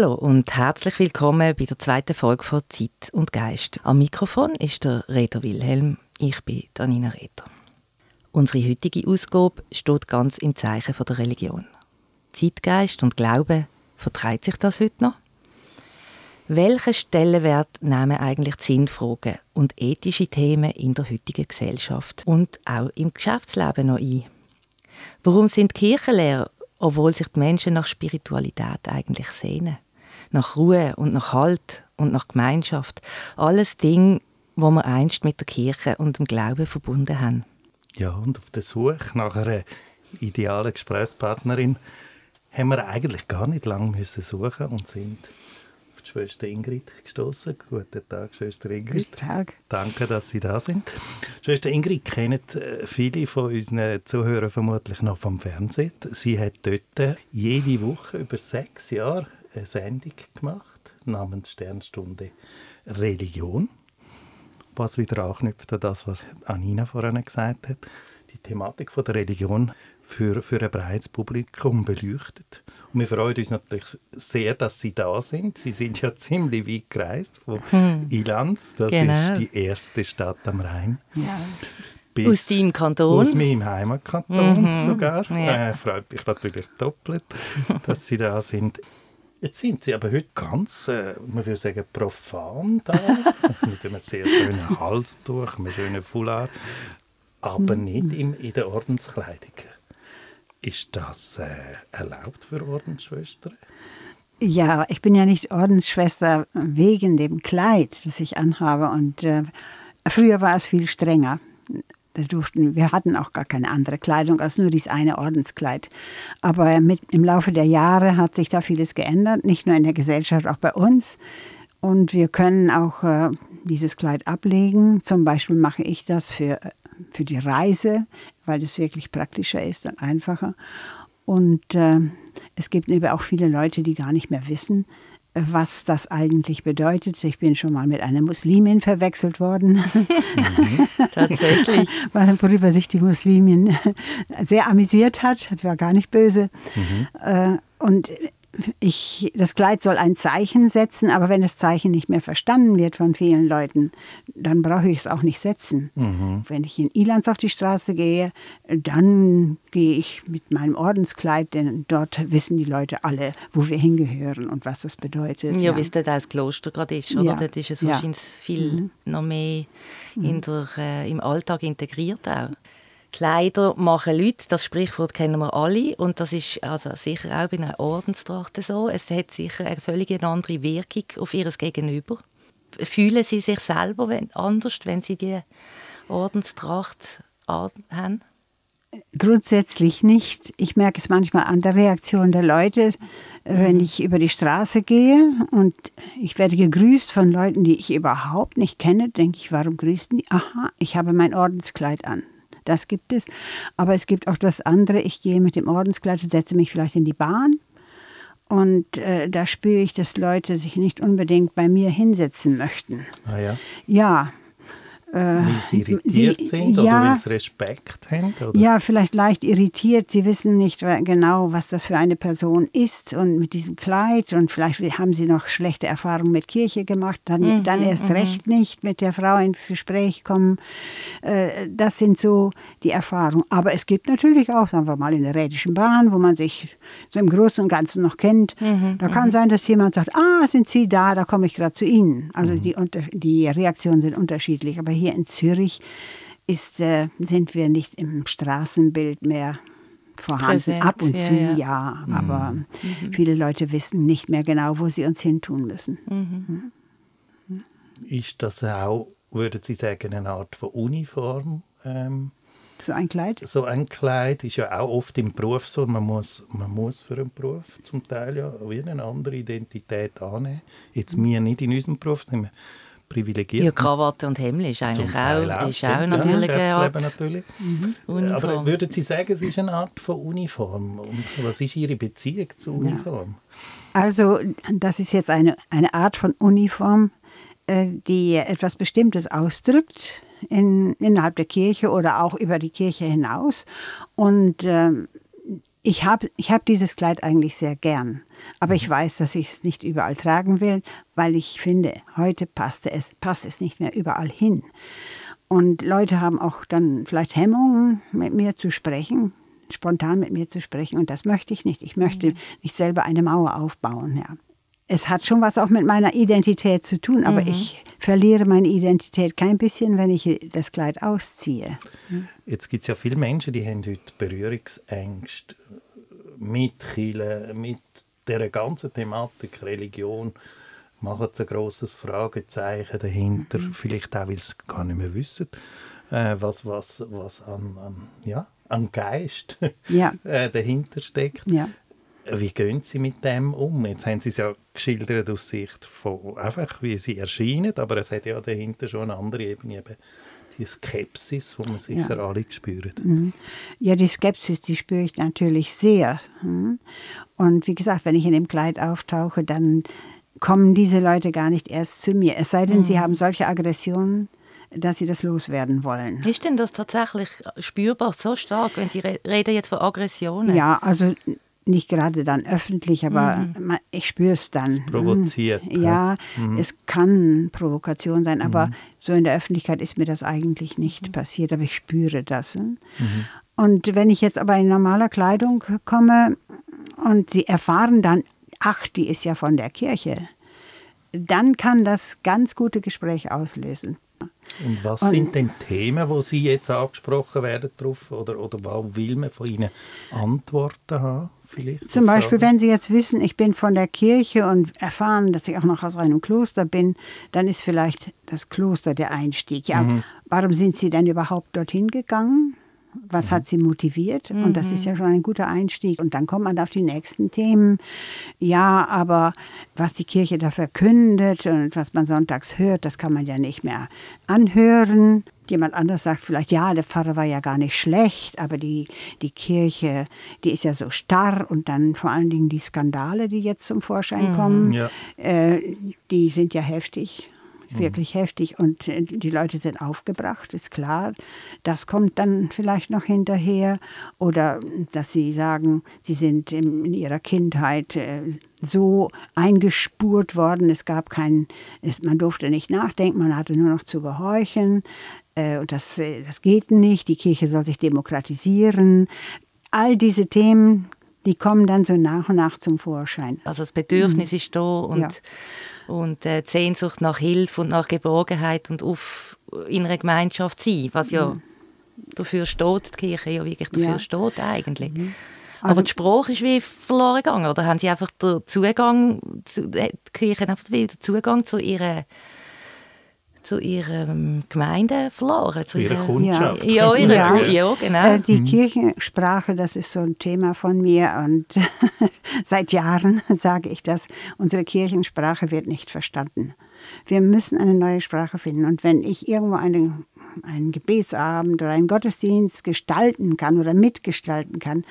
Hallo und herzlich willkommen bei der zweiten Folge von Zeit und Geist. Am Mikrofon ist der Reto Wilhelm, ich bin Danina Reter. Unsere heutige Ausgabe steht ganz im Zeichen der Religion. Zeitgeist und Glaube, vertreibt sich das heute noch? Welchen Stellenwert nehmen eigentlich Sinnfragen und ethische Themen in der heutigen Gesellschaft und auch im Geschäftsleben noch ein? Warum sind Kirchenlehrer obwohl sich die Menschen nach Spiritualität eigentlich sehnen. Nach Ruhe und nach Halt und nach Gemeinschaft. Alles Dinge, wo wir einst mit der Kirche und dem Glauben verbunden haben. Ja, und auf der Suche nach einer idealen Gesprächspartnerin haben wir eigentlich gar nicht lange müssen suchen und sind Schwester Ingrid gestoßen. Guten Tag, Schwester Ingrid. Guten Tag. Danke, dass Sie da sind. Schwester Ingrid kennen äh, viele von unseren Zuhörern vermutlich noch vom Fernsehen. Sie hat dort jede Woche über sechs Jahre eine Sendung gemacht namens Sternstunde Religion, was wieder anknüpft an das, was Anina vorhin gesagt hat. Die Thematik der Religion für, für ein breites Publikum beleuchtet. Und wir freuen uns natürlich sehr, dass Sie da sind. Sie sind ja ziemlich weit gereist von hm. Ilanz. Das genau. ist die erste Stadt am Rhein. Ja, aus deinem Kanton? Aus meinem Heimatkanton mhm. sogar. Ja. Äh, freut mich natürlich doppelt, dass Sie da sind. Jetzt sind Sie aber heute ganz, äh, man würde sagen, profan da, mit einem sehr schönen Halstuch, einem schönen Foulard, aber mhm. nicht in, in der Ordenskleidung. Ist das äh, erlaubt für Ordensschwestern? Ja, ich bin ja nicht Ordensschwester wegen dem Kleid, das ich anhabe. Und äh, früher war es viel strenger. Da durften, wir hatten auch gar keine andere Kleidung als nur dieses eine Ordenskleid. Aber mit, im Laufe der Jahre hat sich da vieles geändert, nicht nur in der Gesellschaft, auch bei uns. Und wir können auch äh, dieses Kleid ablegen. Zum Beispiel mache ich das für, für die Reise, weil das wirklich praktischer ist und einfacher. Und äh, es gibt eben auch viele Leute, die gar nicht mehr wissen, was das eigentlich bedeutet. Ich bin schon mal mit einer Muslimin verwechselt worden. Mhm, tatsächlich. Worüber sich die Muslimin sehr amüsiert hat. Das war gar nicht böse. Mhm. Äh, und ich, das Kleid soll ein Zeichen setzen, aber wenn das Zeichen nicht mehr verstanden wird von vielen Leuten, dann brauche ich es auch nicht setzen. Mhm. Wenn ich in Ilanz auf die Straße gehe, dann gehe ich mit meinem Ordenskleid, denn dort wissen die Leute alle, wo wir hingehören und was das bedeutet. Ja, ja. wie es dort das Kloster gerade ist, oder? Ja. Dort ist es wahrscheinlich viel mhm. noch mehr in mhm. der, äh, im Alltag integriert auch. Kleider machen Leute, das Sprichwort kennen wir alle und das ist also sicher auch bei einer Ordenstracht so. Es hat sicher eine völlig andere Wirkung auf ihr Gegenüber. Fühlen sie sich selber anders, wenn sie die Ordenstracht haben? Grundsätzlich nicht. Ich merke es manchmal an der Reaktion der Leute, wenn mhm. ich über die Straße gehe und ich werde gegrüßt von Leuten, die ich überhaupt nicht kenne, denke ich, warum grüßen die? Aha, ich habe mein Ordenskleid an. Das gibt es. Aber es gibt auch das andere. Ich gehe mit dem Ordenskleid und setze mich vielleicht in die Bahn. Und äh, da spüre ich, dass Leute sich nicht unbedingt bei mir hinsetzen möchten. Ah ja? Ja, weil sie irritiert sie, sind oder ja, weil sie Respekt haben? Oder? Ja, vielleicht leicht irritiert. Sie wissen nicht genau, was das für eine Person ist und mit diesem Kleid und vielleicht haben sie noch schlechte Erfahrungen mit Kirche gemacht, dann, mhm, dann erst mhm. recht nicht mit der Frau ins Gespräch kommen. Äh, das sind so die Erfahrungen. Aber es gibt natürlich auch, sagen wir mal, in der Rätischen Bahn, wo man sich so im Großen und Ganzen noch kennt. Mhm, da kann mhm. sein, dass jemand sagt, ah, sind Sie da, da komme ich gerade zu Ihnen. Also mhm. die, die Reaktionen sind unterschiedlich. Aber hier in Zürich ist, äh, sind wir nicht im Straßenbild mehr vorhanden. Präsent, Ab und ja, zu ja, ja mhm. aber mhm. viele Leute wissen nicht mehr genau, wo sie uns hintun müssen. Mhm. Mhm. Ist das auch, würden Sie sagen, eine Art von Uniform? Ähm, so ein Kleid? So ein Kleid ist ja auch oft im Beruf so. Man muss, man muss für einen Beruf zum Teil ja wie eine andere Identität annehmen. Jetzt wir nicht in unserem Beruf, sind wir privilegiert. Ja, Krawatte und Hemd ist eigentlich auch, auch, ist auch natürlich ja, eine Art natürlich. Mhm. Aber würden Sie sagen, es ist eine Art von Uniform? Und was ist Ihre Beziehung zur Uniform? Ja. Also das ist jetzt eine, eine Art von Uniform, äh, die etwas Bestimmtes ausdrückt in, innerhalb der Kirche oder auch über die Kirche hinaus. Und ähm, ich habe ich hab dieses Kleid eigentlich sehr gern. Aber ich weiß, dass ich es nicht überall tragen will, weil ich finde, heute passt es, passt es nicht mehr überall hin. Und Leute haben auch dann vielleicht Hemmungen, mit mir zu sprechen, spontan mit mir zu sprechen. Und das möchte ich nicht. Ich möchte nicht selber eine Mauer aufbauen. Ja. Es hat schon was auch mit meiner Identität zu tun, aber mhm. ich verliere meine Identität kein bisschen, wenn ich das Kleid ausziehe. Jetzt gibt es ja viele Menschen, die haben heute Berührungsängste mit Chile, mit der ganzen Thematik Religion machen sie ein grosses Fragezeichen dahinter. Mhm. Vielleicht auch, weil sie gar nicht mehr wissen, äh, was, was, was an, an, ja, an Geist ja. äh, dahinter steckt. Ja. Wie gehen Sie mit dem um? Jetzt haben Sie es ja geschildert aus Sicht von einfach, wie sie erscheinen, aber es hat ja dahinter schon eine andere Ebene, eben die Skepsis, die man sicher ja. alle spürt. Mhm. Ja, die Skepsis, die spüre ich natürlich sehr. Mhm. Und wie gesagt, wenn ich in dem Kleid auftauche, dann kommen diese Leute gar nicht erst zu mir. Es sei denn, mhm. sie haben solche Aggressionen, dass sie das loswerden wollen. Ist denn das tatsächlich spürbar so stark, wenn Sie reden jetzt von Aggressionen? Ja, also nicht gerade dann öffentlich, aber mhm. ich spüre es dann. Provoziert. Ja, mhm. es kann Provokation sein, aber mhm. so in der Öffentlichkeit ist mir das eigentlich nicht mhm. passiert, aber ich spüre das. Mhm. Und wenn ich jetzt aber in normaler Kleidung komme und sie erfahren dann, ach, die ist ja von der Kirche, dann kann das ganz gute Gespräche auslösen. Und was und, sind denn Themen, wo Sie jetzt angesprochen werden drauf oder, oder wo will man von Ihnen Antworten haben? Vielleicht Zum Beispiel, wenn Sie jetzt wissen, ich bin von der Kirche und erfahren, dass ich auch noch aus einem Kloster bin, dann ist vielleicht das Kloster der Einstieg. Ja, mhm. warum sind Sie denn überhaupt dorthin gegangen? was mhm. hat sie motiviert? Und das ist ja mhm. schon ein guter Einstieg. Und dann kommt man auf die nächsten Themen. Ja, aber was die Kirche da verkündet und was man sonntags hört, das kann man ja nicht mehr anhören. Jemand anders sagt vielleicht, ja, der Pfarrer war ja gar nicht schlecht, aber die, die Kirche, die ist ja so starr und dann vor allen Dingen die Skandale, die jetzt zum Vorschein mhm. kommen, ja. äh, die sind ja heftig. Mhm. wirklich heftig und äh, die Leute sind aufgebracht, ist klar. Das kommt dann vielleicht noch hinterher oder dass sie sagen, sie sind in ihrer Kindheit äh, so eingespurt worden, es gab kein, man durfte nicht nachdenken, man hatte nur noch zu gehorchen und das, das geht nicht, die Kirche soll sich demokratisieren. All diese Themen, die kommen dann so nach und nach zum Vorschein. Also das Bedürfnis mhm. ist da und ja und äh, die Sehnsucht nach Hilfe und nach Geborgenheit und auf in einer Gemeinschaft sein, was ja mhm. dafür steht, die Kirche ja wirklich dafür ja. steht eigentlich. Mhm. Also, Aber die Sprache ist wie verloren gegangen, oder haben sie einfach den Zugang, zu, die Kirche einfach den Zugang zu ihrer zu ihrer Gemeinde verloren. Zu ihrer Kundschaft. Ja, ihre, ja. ja genau. Äh, die mhm. Kirchensprache, das ist so ein Thema von mir und seit Jahren sage ich das, unsere Kirchensprache wird nicht verstanden. Wir müssen eine neue Sprache finden. Und wenn ich irgendwo einen, einen Gebetsabend oder einen Gottesdienst gestalten kann oder mitgestalten kann,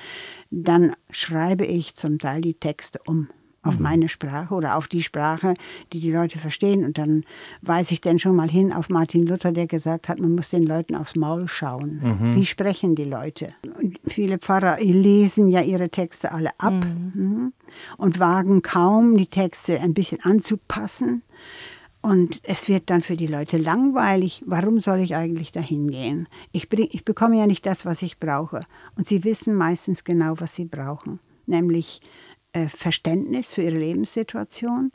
dann schreibe ich zum Teil die Texte um auf mhm. meine Sprache oder auf die Sprache, die die Leute verstehen. Und dann weise ich dann schon mal hin auf Martin Luther, der gesagt hat, man muss den Leuten aufs Maul schauen. Mhm. Wie sprechen die Leute? Und viele Pfarrer lesen ja ihre Texte alle ab mhm. mhm. und wagen kaum, die Texte ein bisschen anzupassen. Und es wird dann für die Leute langweilig. Warum soll ich eigentlich dahin gehen? Ich, bring, ich bekomme ja nicht das, was ich brauche. Und sie wissen meistens genau, was sie brauchen. Nämlich Verständnis für ihre Lebenssituation,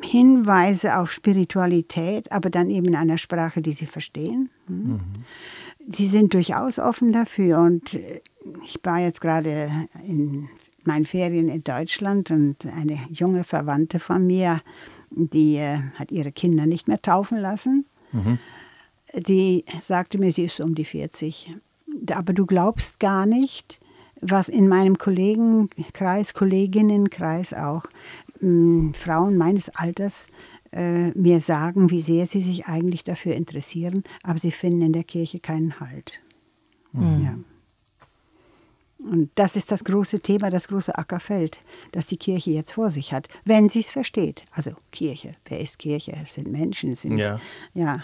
Hinweise auf Spiritualität, aber dann eben in einer Sprache, die sie verstehen. Hm. Mhm. Sie sind durchaus offen dafür und äh, ich war jetzt gerade in meinen Ferien in Deutschland und eine junge Verwandte von mir, die äh, hat ihre Kinder nicht mehr taufen lassen. Mhm. Die sagte mir, sie ist um die 40. Aber du glaubst gar nicht, was in meinem Kollegenkreis, Kolleginnenkreis auch mh, hm, Frauen meines Alters äh, mir sagen, wie sehr sie sich eigentlich dafür interessieren, aber sie finden in der Kirche keinen Halt. Mhm. Ja. Und das ist das große Thema, das große Ackerfeld, das die Kirche jetzt vor sich hat, wenn sie es versteht. Also Kirche, wer ist Kirche? Es sind Menschen, es sind ja. ja.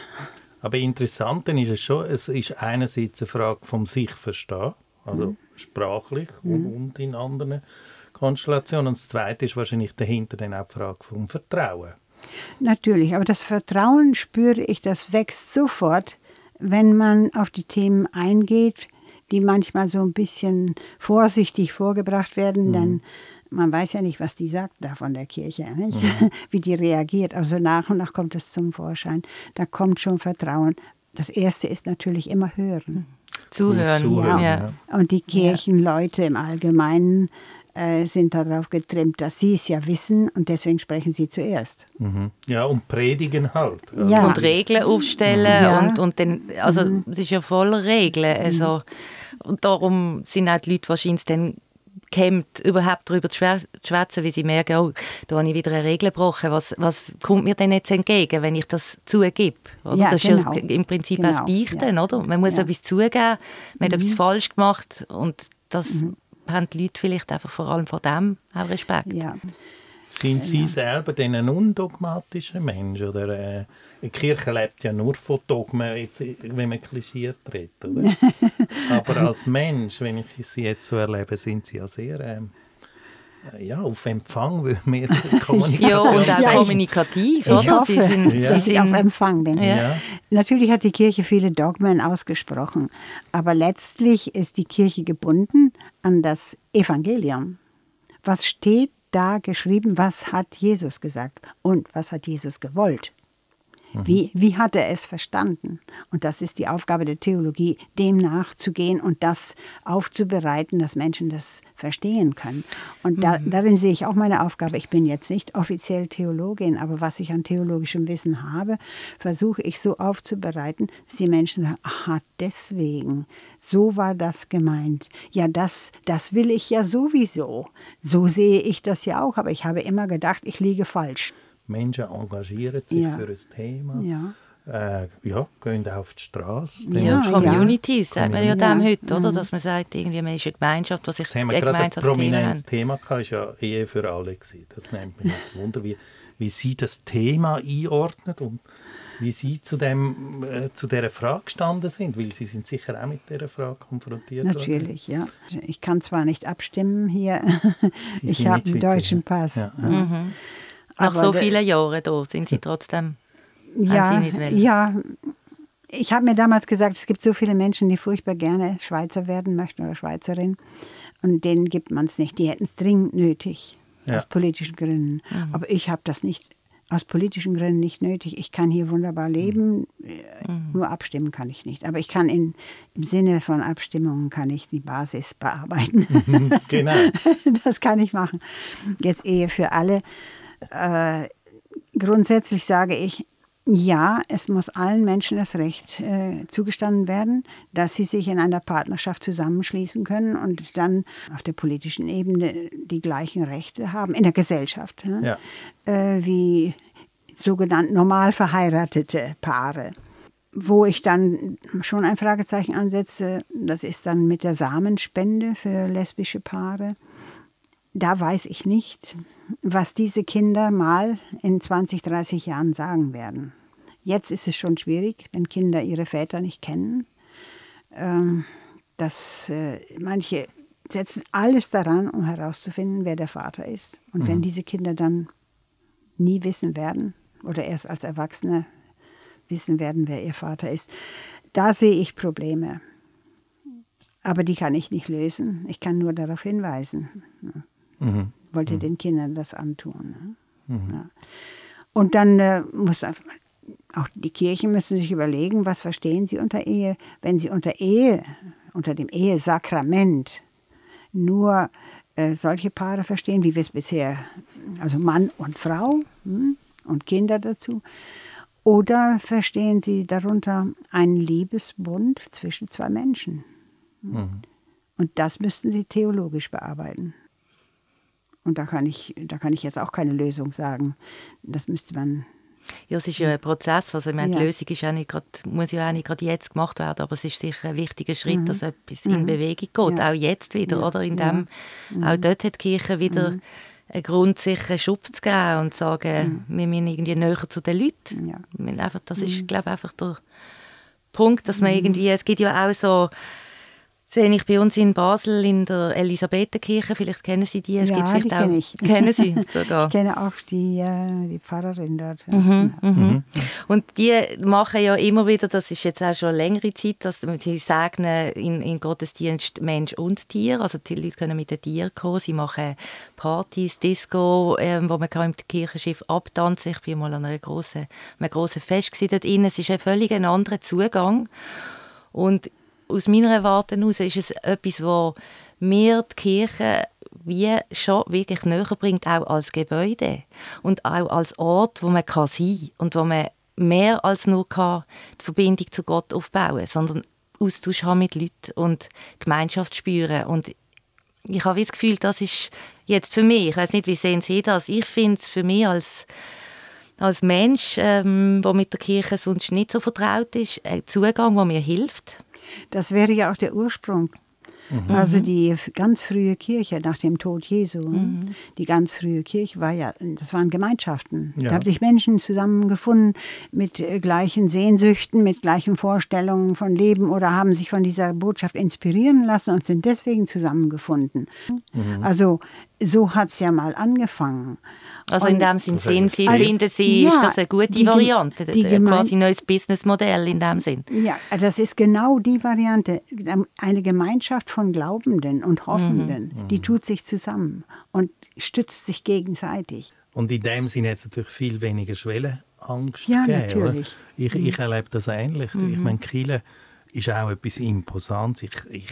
Aber interessant ist es schon, es ist einerseits eine Frage vom sich verstehen, also mhm sprachlich mhm. und in anderen Konstellation. Und das Zweite ist wahrscheinlich dahinter dann auch die Frage vom Vertrauen. Natürlich, aber das Vertrauen spüre ich, das wächst sofort, wenn man auf die Themen eingeht, die manchmal so ein bisschen vorsichtig vorgebracht werden, mhm. denn man weiß ja nicht, was die sagt da von der Kirche, mhm. wie die reagiert. Also nach und nach kommt es zum Vorschein. Da kommt schon Vertrauen. Das Erste ist natürlich immer hören. Zuhören, Zuhören ja. ja. Und die Kirchenleute im Allgemeinen äh, sind darauf getrimmt, dass sie es ja wissen und deswegen sprechen sie zuerst. Mhm. Ja, und predigen halt. Ja. Und Regeln aufstellen ja. und, und dann, also mhm. es ist ja voller Regeln. Also, und darum sind auch die Leute wahrscheinlich dann gehemmt, überhaupt darüber zu schwätzen, wie sie merken, oh, da habe ich wieder eine Regel gebrochen. Was, was kommt mir denn jetzt entgegen, wenn ich das zugebe? Ja, das genau. ist ja im Prinzip genau. auch das Beichten, ja. oder? Man muss ja. etwas zugeben, man mhm. hat etwas falsch gemacht und das mhm. haben die Leute vielleicht einfach vor allem vor dem auch Respekt. Ja. Sind Sie genau. selber denn ein undogmatischer Mensch? Oder, äh, die Kirche lebt ja nur von Dogmen, jetzt, wenn man klischiert redet. Oder? Aber als Mensch, wenn ich Sie jetzt so erlebe, sind Sie ja sehr... Ähm, äh, ja, auf Empfang würde man jetzt Kommunikation Ja, und auch kommunikativ, ich, oder? Hoffe, Sie sind, ja. Sie sind auf Empfang bin. Ja. Ja. Natürlich hat die Kirche viele Dogmen ausgesprochen, aber letztlich ist die Kirche gebunden an das Evangelium. Was steht da geschrieben, was hat Jesus gesagt und was hat Jesus gewollt. Wie, wie hat er es verstanden? Und das ist die Aufgabe der Theologie, dem nachzugehen und das aufzubereiten, dass Menschen das verstehen können. Und da, mhm. darin sehe ich auch meine Aufgabe. Ich bin jetzt nicht offiziell Theologin, aber was ich an theologischem Wissen habe, versuche ich so aufzubereiten, dass die Menschen sagen, aha, deswegen, so war das gemeint. Ja, das, das will ich ja sowieso. So sehe ich das ja auch, aber ich habe immer gedacht, ich liege falsch. Menschen engagieren sich ja. für ein Thema. Ja. Äh, ja, gehen auf die Straße. Ja, Communities, sagt man ja dem heute, oder? Mhm. Dass man sagt, irgendwie, man ist eine Gemeinschaft, die sich das haben wir gerade ein prominentes Thema gehabt, war ja Ehe für alle. Gewesen. Das nennt mich jetzt Wunder, wie, wie Sie das Thema einordnen und wie Sie zu, dem, äh, zu dieser Frage gestanden sind, weil Sie sind sicher auch mit dieser Frage konfrontiert Natürlich, worden. ja. Ich kann zwar nicht abstimmen hier, ich habe einen deutschen Pass. Ja. Mhm. Nach so vielen Jahren da sind Sie trotzdem ja, ja, ich habe mir damals gesagt, es gibt so viele Menschen, die furchtbar gerne Schweizer werden möchten oder Schweizerin. Und denen gibt man es nicht. Die hätten es dringend nötig, ja. aus politischen Gründen. Mhm. Aber ich habe das nicht aus politischen Gründen nicht nötig. Ich kann hier wunderbar leben, mhm. nur abstimmen kann ich nicht. Aber ich kann in, im Sinne von Abstimmungen kann ich die Basis bearbeiten. genau. Das kann ich machen. Jetzt Ehe für alle. Äh, grundsätzlich sage ich, ja, es muss allen Menschen das Recht äh, zugestanden werden, dass sie sich in einer Partnerschaft zusammenschließen können und dann auf der politischen Ebene die gleichen Rechte haben, in der Gesellschaft, ne? ja. äh, wie sogenannt normal verheiratete Paare. Wo ich dann schon ein Fragezeichen ansetze, das ist dann mit der Samenspende für lesbische Paare. Da weiß ich nicht, was diese Kinder mal in 20, 30 Jahren sagen werden. Jetzt ist es schon schwierig, wenn Kinder ihre Väter nicht kennen. Ähm, dass äh, manche setzen alles daran, um herauszufinden, wer der Vater ist. Und mhm. wenn diese Kinder dann nie wissen werden oder erst als Erwachsene wissen werden, wer ihr Vater ist, da sehe ich Probleme. Aber die kann ich nicht lösen. Ich kann nur darauf hinweisen. Mhm. Wollte mhm. den Kindern das antun. Mhm. Ja. Und dann äh, muss auch die Kirchen müssen sich überlegen, was verstehen sie unter Ehe. Wenn sie unter Ehe, unter dem Ehesakrament nur äh, solche Paare verstehen, wie wir es bisher, also Mann und Frau hm, und Kinder dazu, oder verstehen sie darunter einen Liebesbund zwischen zwei Menschen? Mhm. Und das müssten sie theologisch bearbeiten. Und da kann ich, da kann ich jetzt auch keine Lösung sagen. Das müsste man ja, es ist ja ein Prozess. Also, ich meine, die Lösung ist auch nicht grad, muss ja auch nicht gerade jetzt gemacht werden, aber es ist sicher ein wichtiger Schritt, mhm. dass etwas mhm. in Bewegung geht. Ja. Auch jetzt wieder, oder? In dem, mhm. Auch dort hat die Kirche wieder mhm. einen Grund, sich einen Schubs zu geben und zu sagen, mhm. wir müssen irgendwie näher zu den Leuten. Ja. Einfach, das ist, mhm. glaube ich, einfach der Punkt, dass man irgendwie, es gibt ja auch so sehe ich bei uns in Basel in der Elisabethenkirche. Vielleicht kennen Sie die. Es ja, gibt vielleicht die kenne ich. Kennen Sie sogar? Ich kenne auch die, äh, die Pfarrerin dort. Mhm, mhm. Mhm. Und die machen ja immer wieder, das ist jetzt auch schon längere Zeit, dass sie segnen in, in Gottesdienst Mensch und Tier. Also die Leute können mit den Tieren kommen. Sie machen Partys, Disco, ähm, wo man kann im Kirchenschiff abtanzen. Ich bin mal an einer grossen, einem grossen Fest dort drin. Es ist ein völlig anderer Zugang. Und aus meiner Warte heraus ist es etwas, wo mir die Kirche wie schon wirklich näher bringt, auch als Gebäude und auch als Ort, wo man kann sein und wo man mehr als nur kann die Verbindung zu Gott aufbauen, sondern Austausch haben mit Leuten und Gemeinschaft spüren und ich habe das Gefühl, das ist jetzt für mich, ich weiß nicht, wie sehen Sie das, ich finde es für mich als als Mensch, ähm, der mit der Kirche sonst nicht so vertraut ist, ein Zugang, der mir hilft. Das wäre ja auch der Ursprung. Mhm. Also die ganz frühe Kirche nach dem Tod Jesu, mhm. die ganz frühe Kirche war ja, das waren Gemeinschaften. Ja. Da haben sich Menschen zusammengefunden mit äh, gleichen Sehnsüchten, mit gleichen Vorstellungen von Leben oder haben sich von dieser Botschaft inspirieren lassen und sind deswegen zusammengefunden. Mhm. Also so hat es ja mal angefangen. Also in dem Sinn, sehen Sie, also, finden Sie, ja, ist das eine gute die, Variante, die quasi ein neues Businessmodell in dem Sinn? Ja, das ist genau die Variante. Eine Gemeinschaft von Glaubenden und Hoffenden, mhm. die tut sich zusammen und stützt sich gegenseitig. Und in dem Sinne hat es natürlich viel weniger Schwellenangst ja, gegeben. natürlich. Ich, ich erlebe das ähnlich. Mhm. Ich meine, Kiel ist auch etwas Imposantes. Ich, ich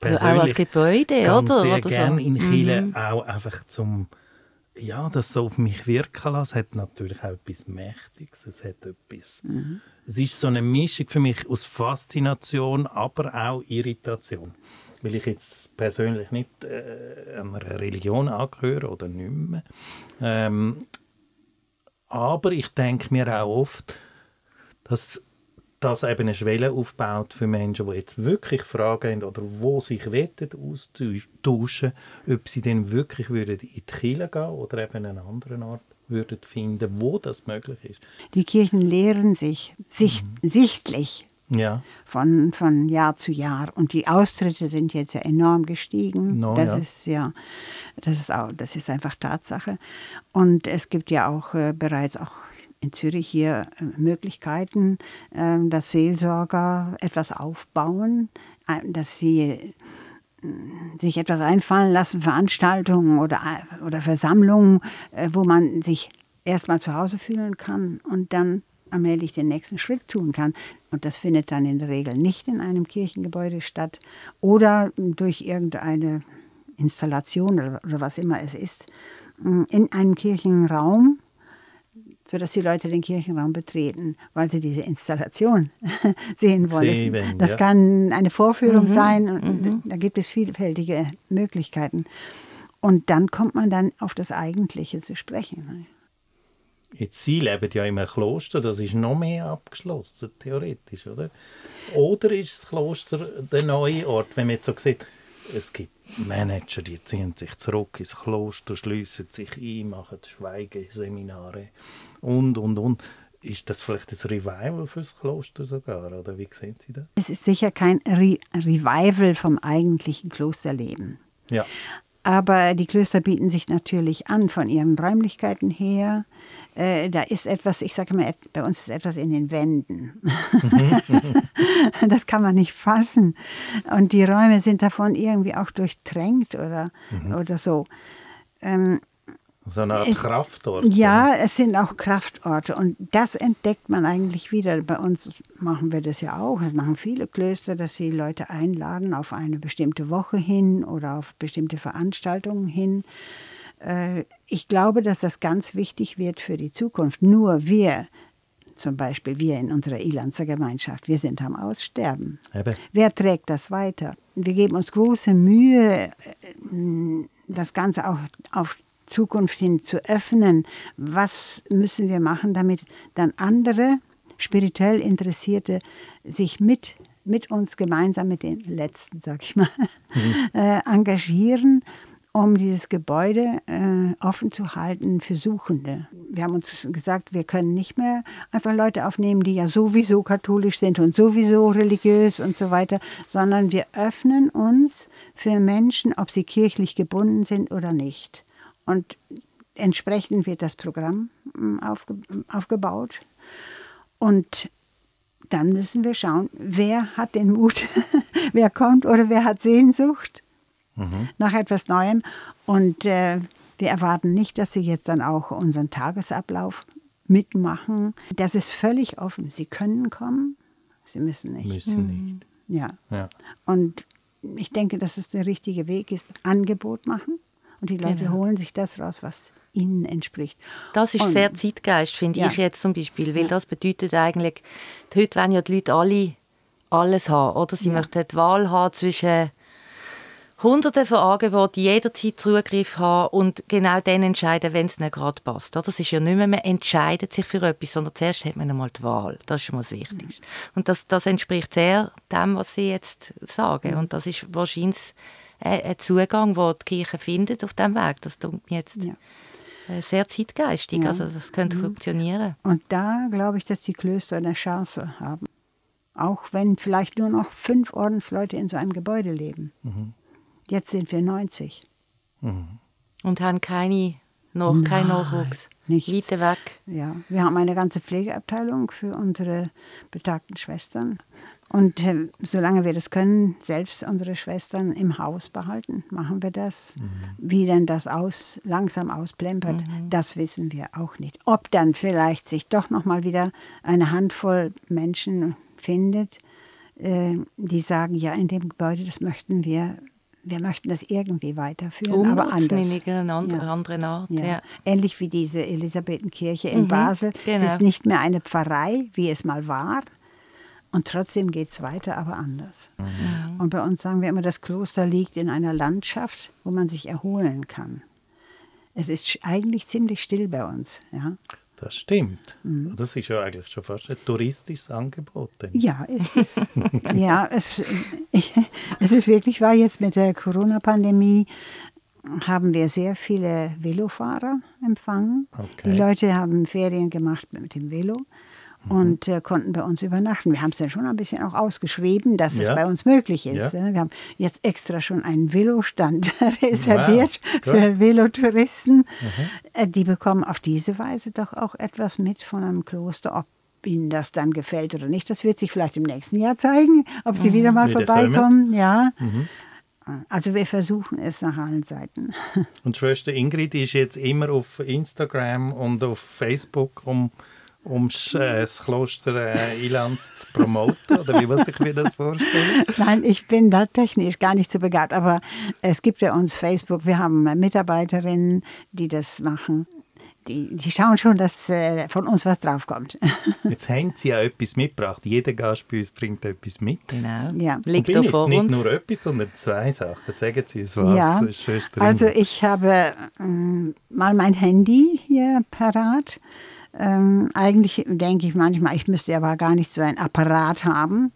persönlich also auch als Gebäude, oder? sehr gerne so. in Kiel mhm. auch einfach zum ja, das so auf mich wirken lassen, hat natürlich auch etwas Mächtiges. Es hat etwas. Mhm. Es ist so eine Mischung für mich aus Faszination, aber auch Irritation. Weil ich jetzt persönlich nicht äh, einer Religion angehöre oder nicht mehr. Ähm, aber ich denke mir auch oft, dass das eben eine Schwelle aufbaut für Menschen, die jetzt wirklich Fragen haben oder wo sich wettet austauschen, ob sie dann wirklich würden in die Kirche gehen oder eben einen anderen Ort würden finden, wo das möglich ist. Die Kirchen lehren sich sicht, mhm. sichtlich ja. von, von Jahr zu Jahr. Und die Austritte sind jetzt ja enorm gestiegen. No, das ja. ist ja, das ist auch, das ist einfach Tatsache. Und es gibt ja auch äh, bereits auch in Zürich hier äh, Möglichkeiten, ähm, dass Seelsorger etwas aufbauen, äh, dass sie äh, sich etwas einfallen lassen, Veranstaltungen oder, oder Versammlungen, wo man sich erstmal zu Hause fühlen kann und dann allmählich den nächsten Schritt tun kann. Und das findet dann in der Regel nicht in einem Kirchengebäude statt oder durch irgendeine Installation oder was immer es ist, in einem Kirchenraum sodass die Leute den Kirchenraum betreten, weil sie diese Installation sehen wollen. Sehen, das ja. kann eine Vorführung mhm, sein, mhm. da gibt es vielfältige Möglichkeiten. Und dann kommt man dann auf das Eigentliche zu sprechen. Jetzt, Sie leben ja in einem Kloster, das ist noch mehr abgeschlossen, theoretisch, oder? Oder ist das Kloster der neue Ort, wenn man jetzt so sieht, es gibt Manager, die ziehen sich zurück ins Kloster, schließen sich ein, machen Schweigeseminare und, und, und. Ist das vielleicht ein Revival fürs Kloster sogar, oder wie sehen Sie das? Es ist sicher kein Re Revival vom eigentlichen Klosterleben. Ja. Aber die Klöster bieten sich natürlich an von ihren Räumlichkeiten her. Äh, da ist etwas, ich sage mal, bei uns ist etwas in den Wänden. das kann man nicht fassen. Und die Räume sind davon irgendwie auch durchtränkt oder, mhm. oder so. Ähm, so eine Art es, Kraftort. Ja, es sind auch Kraftorte. Und das entdeckt man eigentlich wieder. Bei uns machen wir das ja auch. Das machen viele Klöster, dass sie Leute einladen auf eine bestimmte Woche hin oder auf bestimmte Veranstaltungen hin. Äh, ich glaube, dass das ganz wichtig wird für die Zukunft. Nur wir, zum Beispiel wir in unserer Ilanzer Gemeinschaft, wir sind am Aussterben. Eben. Wer trägt das weiter? Wir geben uns große Mühe, äh, das Ganze auch auf Zukunft hin zu öffnen. Was müssen wir machen, damit dann andere spirituell Interessierte sich mit, mit uns gemeinsam, mit den Letzten, sag ich mal, mhm. äh, engagieren, um dieses Gebäude äh, offen zu halten für Suchende. wir haben uns gesagt, wir können nicht mehr einfach Leute aufnehmen, die ja sowieso katholisch sind und sowieso religiös und so weiter, sondern wir öffnen uns für Menschen, ob sie kirchlich gebunden sind oder nicht. Und entsprechend wird das Programm hm, aufge aufgebaut. Und dann müssen wir schauen, wer hat den Mut, wer kommt oder wer hat Sehnsucht mhm. nach etwas Neuem. Und äh, wir erwarten nicht, dass Sie jetzt dann auch unseren Tagesablauf mitmachen. Das ist völlig offen. Sie können kommen, Sie müssen nicht. Müssen nicht. Ja. ja. Und ich denke, dass es der richtige Weg ist. Angebot machen und die Leute genau. holen sich das raus, was ihnen entspricht. Das ist und, sehr Zeitgeist, finde ja. ich jetzt zum Beispiel, weil ja. das bedeutet eigentlich, heute wollen ja die Leute alle alles haben, oder? Sie ja. möchten die Wahl haben zwischen Hunderte von Angeboten, jederzeit Zugriff haben und genau dann entscheiden, wenn es nicht gerade passt. Das ist ja nicht mehr, man entscheidet sich für etwas, sondern zuerst hat man einmal die Wahl. Das ist schon mal das Wichtigste. Und das, das entspricht sehr dem, was Sie jetzt sagen. Und das ist wahrscheinlich ein Zugang, den die Kirche findet auf diesem Weg. Das tut mir jetzt ja. Äh, sehr zeitgeistig. Ja. Also das könnte mhm. funktionieren. Und da glaube ich, dass die Klöster eine Chance haben. Auch wenn vielleicht nur noch fünf Ordensleute in so einem Gebäude leben. Mhm. Jetzt sind wir 90. Mhm. Und haben keine noch kein Nachwuchs. Nichts. Weiter weg. Ja, wir haben eine ganze Pflegeabteilung für unsere betagten Schwestern. Und äh, solange wir das können, selbst unsere Schwestern im Haus behalten, machen wir das. Mhm. Wie denn das aus, langsam ausplempert, mhm. das wissen wir auch nicht. Ob dann vielleicht sich doch noch mal wieder eine Handvoll Menschen findet, äh, die sagen, ja, in dem Gebäude, das möchten wir wir möchten das irgendwie weiterführen, Umnutzen aber anders. in andere, ja. andere Art. Ja. Ja. Ähnlich wie diese Elisabethenkirche in mhm, Basel. Genau. Es ist nicht mehr eine Pfarrei, wie es mal war. Und trotzdem geht es weiter, aber anders. Mhm. Und bei uns sagen wir immer, das Kloster liegt in einer Landschaft, wo man sich erholen kann. Es ist eigentlich ziemlich still bei uns. Ja. Das stimmt. Mhm. Das ist ja eigentlich schon fast ein touristisches Angebot. Denn. Ja, ist es. ja, es, es ist wirklich wahr, jetzt mit der Corona-Pandemie haben wir sehr viele Velofahrer empfangen. Okay. Die Leute haben Ferien gemacht mit dem Velo. Und äh, konnten bei uns übernachten. Wir haben es dann schon ein bisschen auch ausgeschrieben, dass ja. es bei uns möglich ist. Ja. Wir haben jetzt extra schon einen Velostand reserviert wow. für Velotouristen. Mhm. Die bekommen auf diese Weise doch auch etwas mit von einem Kloster, ob Ihnen das dann gefällt oder nicht. Das wird sich vielleicht im nächsten Jahr zeigen, ob Sie mhm. wieder mal wieder vorbeikommen. Ja. Mhm. Also wir versuchen es nach allen Seiten. Und Schwester Ingrid ist jetzt immer auf Instagram und auf Facebook, um um äh, das Kloster äh, Ilanz zu promoten? Oder wie muss ich mir das vorstellen? Nein, ich bin da technisch gar nicht so begabt. Aber es gibt ja uns Facebook, wir haben Mitarbeiterinnen, die das machen. Die, die schauen schon, dass äh, von uns was draufkommt. Jetzt haben Sie ja etwas mitgebracht. Jeder Gast bei uns bringt etwas mit. Genau. Ja. Liegt da vor nicht uns. nur etwas, sondern zwei Sachen. Sagen Sie uns was. Ja. Also ich habe ähm, mal mein Handy hier parat. Ähm, eigentlich denke ich manchmal, ich müsste aber gar nicht so ein Apparat haben.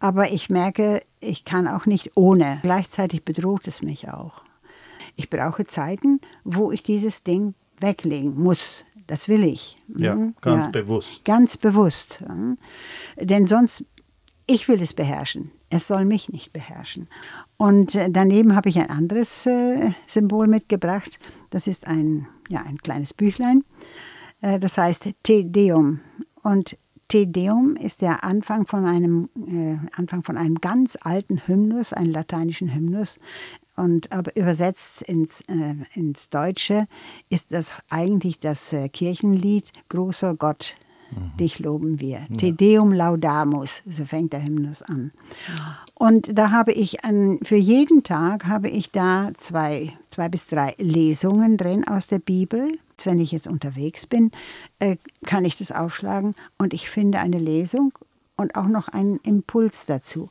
Aber ich merke, ich kann auch nicht ohne. Gleichzeitig bedroht es mich auch. Ich brauche Zeiten, wo ich dieses Ding weglegen muss. Das will ich. Ja, mhm. ganz ja, bewusst. Ganz bewusst. Denn sonst, ich will es beherrschen. Es soll mich nicht beherrschen. Und äh, daneben habe ich ein anderes äh, Symbol mitgebracht. Das ist ein, ja, ein kleines Büchlein. Äh, das heißt Te Deum. Und Te Deum ist der Anfang von einem, äh, Anfang von einem ganz alten Hymnus, einen lateinischen Hymnus. Und aber übersetzt ins, äh, ins Deutsche ist das eigentlich das äh, Kirchenlied Großer Gott, mhm. dich loben wir. Ja. Te Deum laudamus, so fängt der Hymnus an. Und da habe ich an, für jeden Tag habe ich da zwei, zwei bis drei Lesungen drin aus der Bibel wenn ich jetzt unterwegs bin, äh, kann ich das aufschlagen und ich finde eine Lesung und auch noch einen Impuls dazu.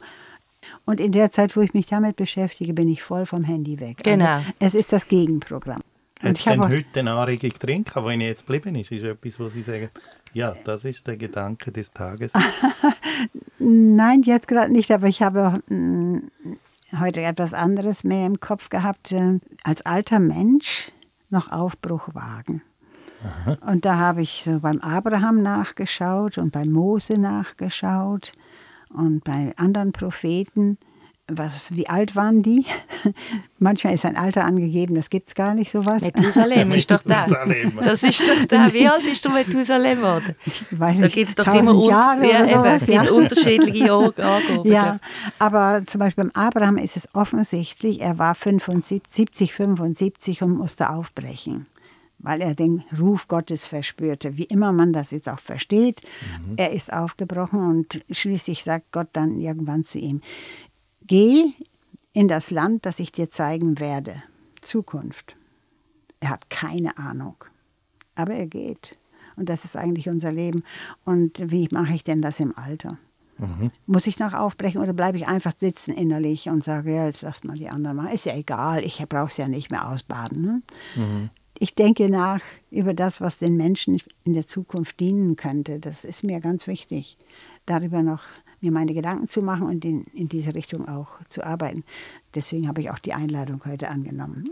Und in der Zeit, wo ich mich damit beschäftige, bin ich voll vom Handy weg. Also genau. Also, es ist das Gegenprogramm. Hat denn heute eine Anregung drin, wo Ihnen jetzt geblieben ist? Ist etwas, wo Sie sagen, ja, das ist der Gedanke des Tages? Nein, jetzt gerade nicht, aber ich habe mh, mm, heute etwas anderes mehr im Kopf gehabt. Äh, als alter Mensch noch Aufbruch wagen. Aha. Und da habe ich so beim Abraham nachgeschaut und bei Mose nachgeschaut und bei anderen Propheten was, wie alt waren die? Manchmal ist ein Alter angegeben, das gibt es gar nicht sowas. Methusalem ist doch da. Das ist doch da. Wie alt ist du Methusalem geworden? Ich weiß da gibt es doch immer Jahre ja, oder sowas, eben, ja. unterschiedliche Angaben. Ja, aber zum Beispiel beim Abraham ist es offensichtlich, er war 75, 75 und musste aufbrechen weil er den Ruf Gottes verspürte. Wie immer man das jetzt auch versteht, mhm. er ist aufgebrochen und schließlich sagt Gott dann irgendwann zu ihm, Geh in das Land, das ich dir zeigen werde. Zukunft. Er hat keine Ahnung. Aber er geht. Und das ist eigentlich unser Leben. Und wie mache ich denn das im Alter? Mhm. Muss ich noch aufbrechen oder bleibe ich einfach sitzen innerlich und sage, ja, jetzt lass mal die anderen machen. Ist ja egal, ich brauche es ja nicht mehr ausbaden. Ne? Mhm. Ich denke nach über das, was den Menschen in der Zukunft dienen könnte. Das ist mir ganz wichtig, darüber noch mir meine Gedanken zu machen und in, in diese Richtung auch zu arbeiten. Deswegen habe ich auch die Einladung heute angenommen.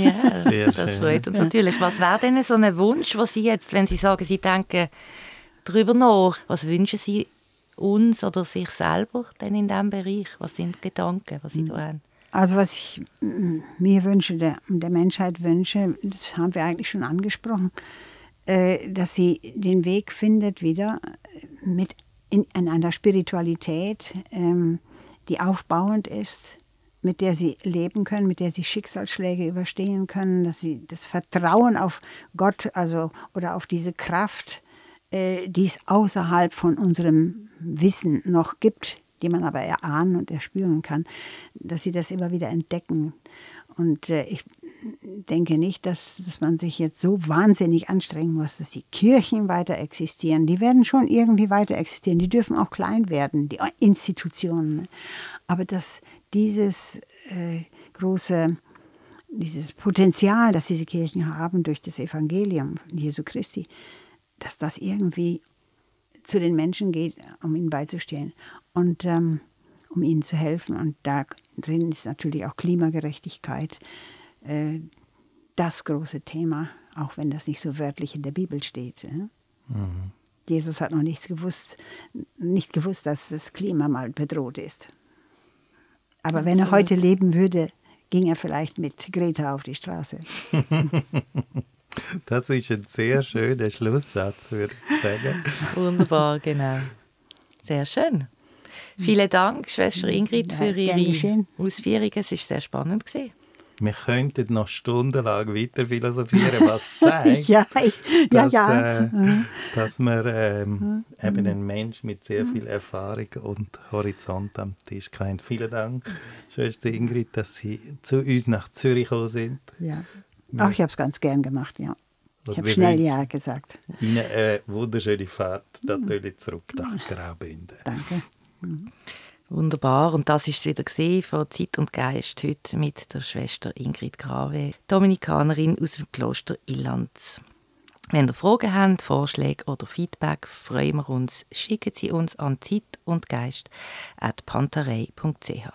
Ja, Sehr das schön. freut uns natürlich. Was wäre denn so ein Wunsch, was Sie jetzt, wenn Sie sagen, Sie denken darüber nach, was wünschen Sie uns oder sich selber denn in diesem Bereich? Was sind Gedanken, was Sie da haben? Also was ich mir wünsche, der, der Menschheit wünsche, das haben wir eigentlich schon angesprochen, äh, dass sie den Weg findet, wieder mit in, in einer Spiritualität, ähm, die aufbauend ist, mit der sie leben können, mit der sie Schicksalsschläge überstehen können, dass sie das Vertrauen auf Gott, also oder auf diese Kraft, äh, die es außerhalb von unserem Wissen noch gibt, die man aber erahnen und erspüren kann, dass sie das immer wieder entdecken. Und äh, ich denke nicht, dass, dass man sich jetzt so wahnsinnig anstrengen muss, dass die Kirchen weiter existieren. Die werden schon irgendwie weiter existieren. Die dürfen auch klein werden, die Institutionen. Aber dass dieses äh, große, dieses Potenzial, das diese Kirchen haben durch das Evangelium Jesu Christi, dass das irgendwie zu den Menschen geht, um ihnen beizustehen. Und ähm, um ihnen zu helfen. Und da drin ist natürlich auch Klimagerechtigkeit äh, das große Thema, auch wenn das nicht so wörtlich in der Bibel steht. Mhm. Jesus hat noch nichts gewusst, nicht gewusst, dass das Klima mal bedroht ist. Aber wenn er heute leben würde, ging er vielleicht mit Greta auf die Straße. Das ist ein sehr schöner Schlusssatz, würde ich sagen. Wunderbar, genau. Sehr schön. Vielen Dank, Schwester Ingrid, für Ihre Ausführungen. Es war sehr spannend. Gewesen. Wir könnten noch stundenlang weiter philosophieren, was zeigt, ja, dass, ja. Äh, dass man ähm, eben einen Mensch mit sehr viel Erfahrung und Horizont am Tisch kennt. Vielen Dank, Schwester Ingrid, dass Sie zu uns nach Zürich gekommen sind. Ja. Ach, ich habe es ganz gern gemacht, ja. Ich habe schnell Ja gesagt. Ihnen eine wunderschöne Fahrt natürlich zurück nach Graubünden. Danke. Wunderbar. Und das ist es wieder von Zeit und Geist heute mit der Schwester Ingrid Grave, Dominikanerin aus dem Kloster Illanz. Wenn ihr Fragen habt, Vorschläge oder Feedback, freuen wir uns. Schicken Sie uns an Zeit und Geist at pantarei.ch.